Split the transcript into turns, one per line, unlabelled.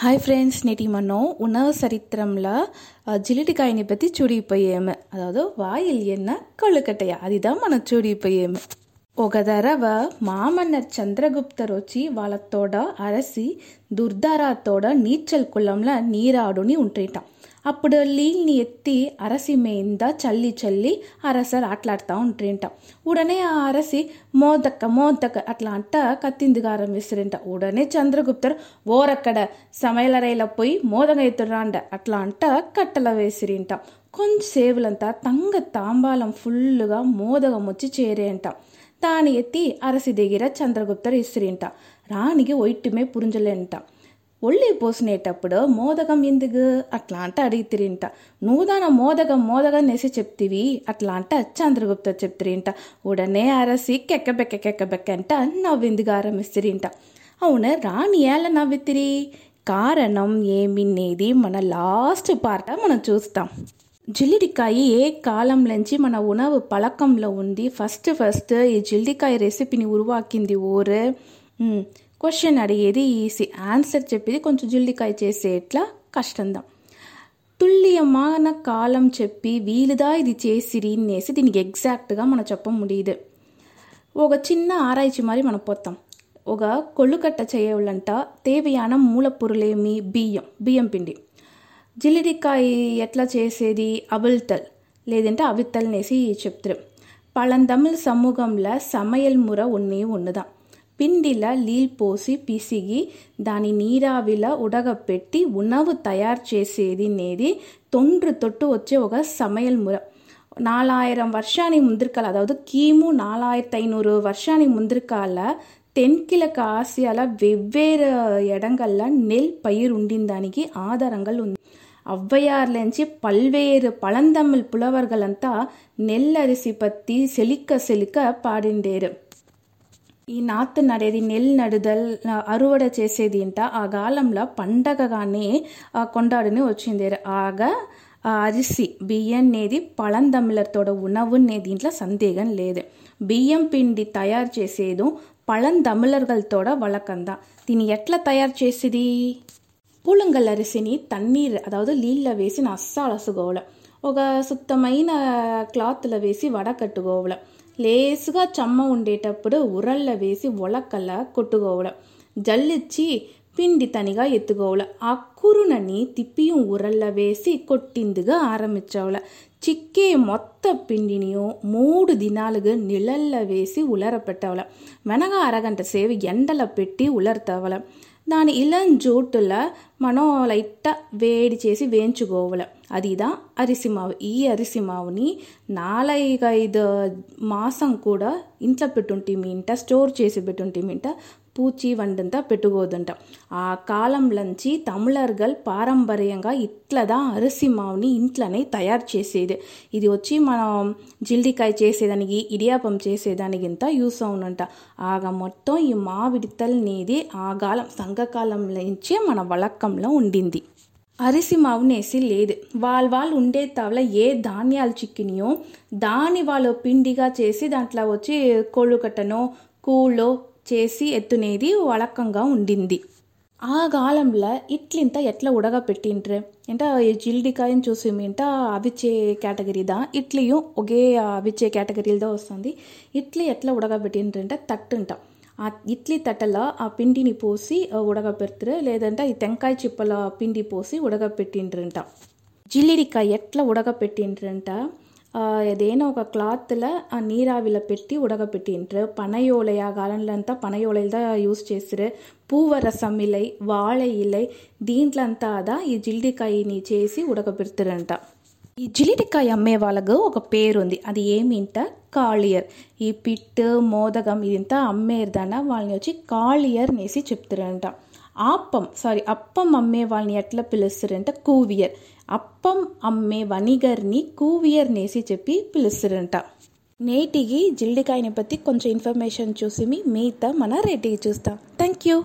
hi friends நெட்டி மன்னோ உணவு சரித்திரமில் ஜில்லிட்டு பற்றி சுடி பையம் அதாவது வாயில் என்ன கொழுக்கட்டையா அதுதான் மன சுடி பையம் ஒக தடவை மாமன்னர் சந்திரகுப்தர் ரோச்சி வளத்தோட அரசி துர்தாராத்தோட நீச்சல் குளம்ல நீராடுன்னு உன்ட்டான் అప్పుడు నీళ్ళని ఎత్తి అరసి మీద చల్లి చల్లి అరసరు ఆటలాడుతూ ఉంట్రేంట ఉడనే ఆ అరసి మోదక్క మోదక్క అట్లా అంట కత్తిందిగా ఆరంభిస్తారంట ఉడనే చంద్రగుప్తరు ఓరక్కడ సమయలరైలో పోయి మోదగ ఎత్తురాండ అట్లా అంట కట్టెల వేసిరింట కొంచెం సేవులంతా తంగ తాంబాలం ఫుల్లుగా మోదగం వచ్చి చేరేంట దాని ఎత్తి అరసి దగ్గర చంద్రగుప్తరు ఇసిరింట రాణికి ఒయిట్టుమే పురించలేంట ఒళ్ళి పోసినేటప్పుడు మోదకం ఎందుకు అట్లా అంటే అడిగి తిరింట నూదాన మోదకం మోదకం నేసి చెప్తివి అట్లా అంటే చంద్రగుప్త చెప్తిరింట ఉడనే అరసి కెక్కబెక్క కెక్కబెక్క అంట నవ్వెందుకు ఆరంభిస్తురింట అవును రాణి ఎలా నవ్వితిరి కారణం ఏమినేది మన లాస్ట్ పార్ట్ మనం చూస్తాం జిల్లిడికాయ ఏ కాలం నుంచి మన ఉణవు పలకంలో ఉంది ఫస్ట్ ఫస్ట్ ఈ జిల్లికాయ రెసిపీని ఉరువాకింది ఓరు క్వశ్చన్ అడిగేది ఈసీ ఆన్సర్ చెప్పేది కొంచెం జుల్లికాయ చేసే ఎట్లా కష్టందా తుల్లియమాన కాలం చెప్పి వీలుదా ఇది చేసిరినేసి దీనికి ఎగ్జాక్ట్గా మనం చెప్ప ముడియదు ఒక చిన్న ఆరాయిచి మరి మనం పోతాం ఒక కొళ్ళుకట్ట చేయవులంట తేవయాన మూలపొరులేమి బియ్యం బియ్యం పిండి జిల్లిడికాయ ఎట్లా చేసేది అబుల్తల్ లేదంటే అవిత్తల్నేసి చెప్తారు పళందమిళ్ సమూహంలో సమయల్ముర ఉన్నే ఉన్నదాం பிண்டில లీల్ போசி పిసిగి దాని నీరావిలా ఉడగపెట్టి ఉనవు తయారు చేసేది నేది తొండ్రు తొట్టు వచ్చే ఒక సమయల్ ముర நாலாயிரம் வருஷானி முந்திருக்கால் அதாவது கிமு நாலாயிரத்து ஐநூறு வருஷானி முந்திருக்கால தென்கிழக்கு ஆசியாவில் வெவ்வேறு இடங்கள்ல நெல் பயிர் உண்டிந்தானிக்கு ஆதாரங்கள் உண்டு அவ்வையார்லேருந்து பல்வேறு பழந்தமிழ் புலவர்களంతా நெல் அரிசி பற்றி செழிக்க செழிக்க பாடிண்டேரு ఈ నాత్ నడేది నెల్ నడుదల్ అరువడ చేసేది ఇంట ఆ కాలంలో పండగగానే కొండాడుని వచ్చింది ఆగా అరిసి బియ్యనేది పళందమ్ములతోడ ఉనవునే దీంట్లో సందేహం లేదు బియ్యం పిండి తయారు చేసేది పళందమ్ములర్గలతోడ వళకందా దీన్ని ఎట్లా తయారు చేసేది పూలంగల్ అరిసిని తన్నీర్ అదావదు నీళ్ళ వేసి నస్స అలసుకోవాలి ఒక సుత్తమైన క్లాత్లో వేసి వడకట్టుకోవాలి లేసుగా చెమ్మ ఉండేటప్పుడు ఉరళ్ళ వేసి ఒలకల్లా కొట్టుకోవడం జల్లిచ్చి పిండి తనిగా ఎత్తుకోవల ఆ కురునని తిప్పియం ఉరళ్ళ వేసి కొట్టిందిగా ఆరంభించవల చిక్కే మొత్త పిండినియో మూడు దినాలుగా నిళల్ల వేసి ఉలర పెట్టవల వెనక అరగంట సేపు ఎండల పెట్టి ఉలర్తవల దాని ఇలం జూట్టుల మనం లైట్గా వేడి చేసి వేయించుకోవాలి அதுதான் அரிசி மாவு ఈ అరిసిమావుని నాలుగైదు మాసం కూడా ఇంట్లో పెట్టుంటే మీ ఇంట స్టోర్ చేసి పెట్టుంటే మీ ఇంట பூச்சி வந்துந்தா పెట్టుకోదంట ఆ కాలంలోంచి తమిళర్గల్ పారంపర్యంగా ఇట్లదా అరిసి మావుని ఇంట్లోనే తయారు చేసేది ఇది వచ్చి మనం జిల్డికాయ చేసేదానికి ఇడియాపం చేసేదానికి ఇంత యూస్ అవునంట ఆగ మొత్తం ఈ నీది ఆ కాలం సంఘకాలం నుంచి మన వలక్కంలో ఉండింది అరిసి మావునేసి లేదు వాళ్ళు వాళ్ళు ఉండే తవల ఏ ధాన్యాలు చిక్కినయో దాని వాళ్ళు పిండిగా చేసి దాంట్లో వచ్చి కోళ్ళు కట్టనో కూళ్ళో చేసి ఎత్తునేది వళక్కంగా ఉండింది ఆ కాలంలో ఇట్లింత ఎట్లా ఉడగపెట్టింట్రే ఎంట జిల్డికాయని చూసి ఏంట అవిచ్చే కేటగిరీదా ఇట్లియు ఒకే అవిచ్చే కేటగిరీలదా వస్తుంది ఇట్లీ ఎట్లా ఉడగబెట్టింట్రంటే తట్టుంట ఆ ఇడ్లీ తట్టలో ఆ పిండిని పోసి ఉడగబెడతారు లేదంటే ఈ తెంకాయ చిప్పల పిండి పోసి ఉడగపెట్టిండ్రంట జిల్లిడికాయ ఎట్లా ఉడగపెట్టిండ్రంట ఏదైనా ఒక క్లాత్లో ఆ ನೀರಾವಿಲ పెట్టి ఉడకపెట్టింటారు పనయోలయ కాలంలో పనయోలయదా ಯೂಸ್ చేసిరు పూవరసం ఇలై వాళ ఇలై దీంట్లంతా అదా ఈ జిల్డికాయని చేసి ఉడకబెడతారంట ఈ జిలిటికాయ అమ్మే వాళ్ళకు ఒక పేరుంది అది ఏమింట కాళియర్ ఈ పిట్టు మోదకం ఇదంతా అమ్మేరుదన వాళ్ళని వచ్చి కాళియర్ నేసి చెప్తారంట ఆప్పం సారీ అప్పం అమ్మే వాళ్ళని ఎట్లా పిలుస్తారంటే కూవియర్ అప్పం అమ్మే వనిగర్ని కూవియర్ నేసి చెప్పి పిలుస్తారంట నేటికి జిల్డికాయని బట్టి కొంచెం ఇన్ఫర్మేషన్ చూసి మిగతా మన రేటికి చూస్తాం థ్యాంక్ యూ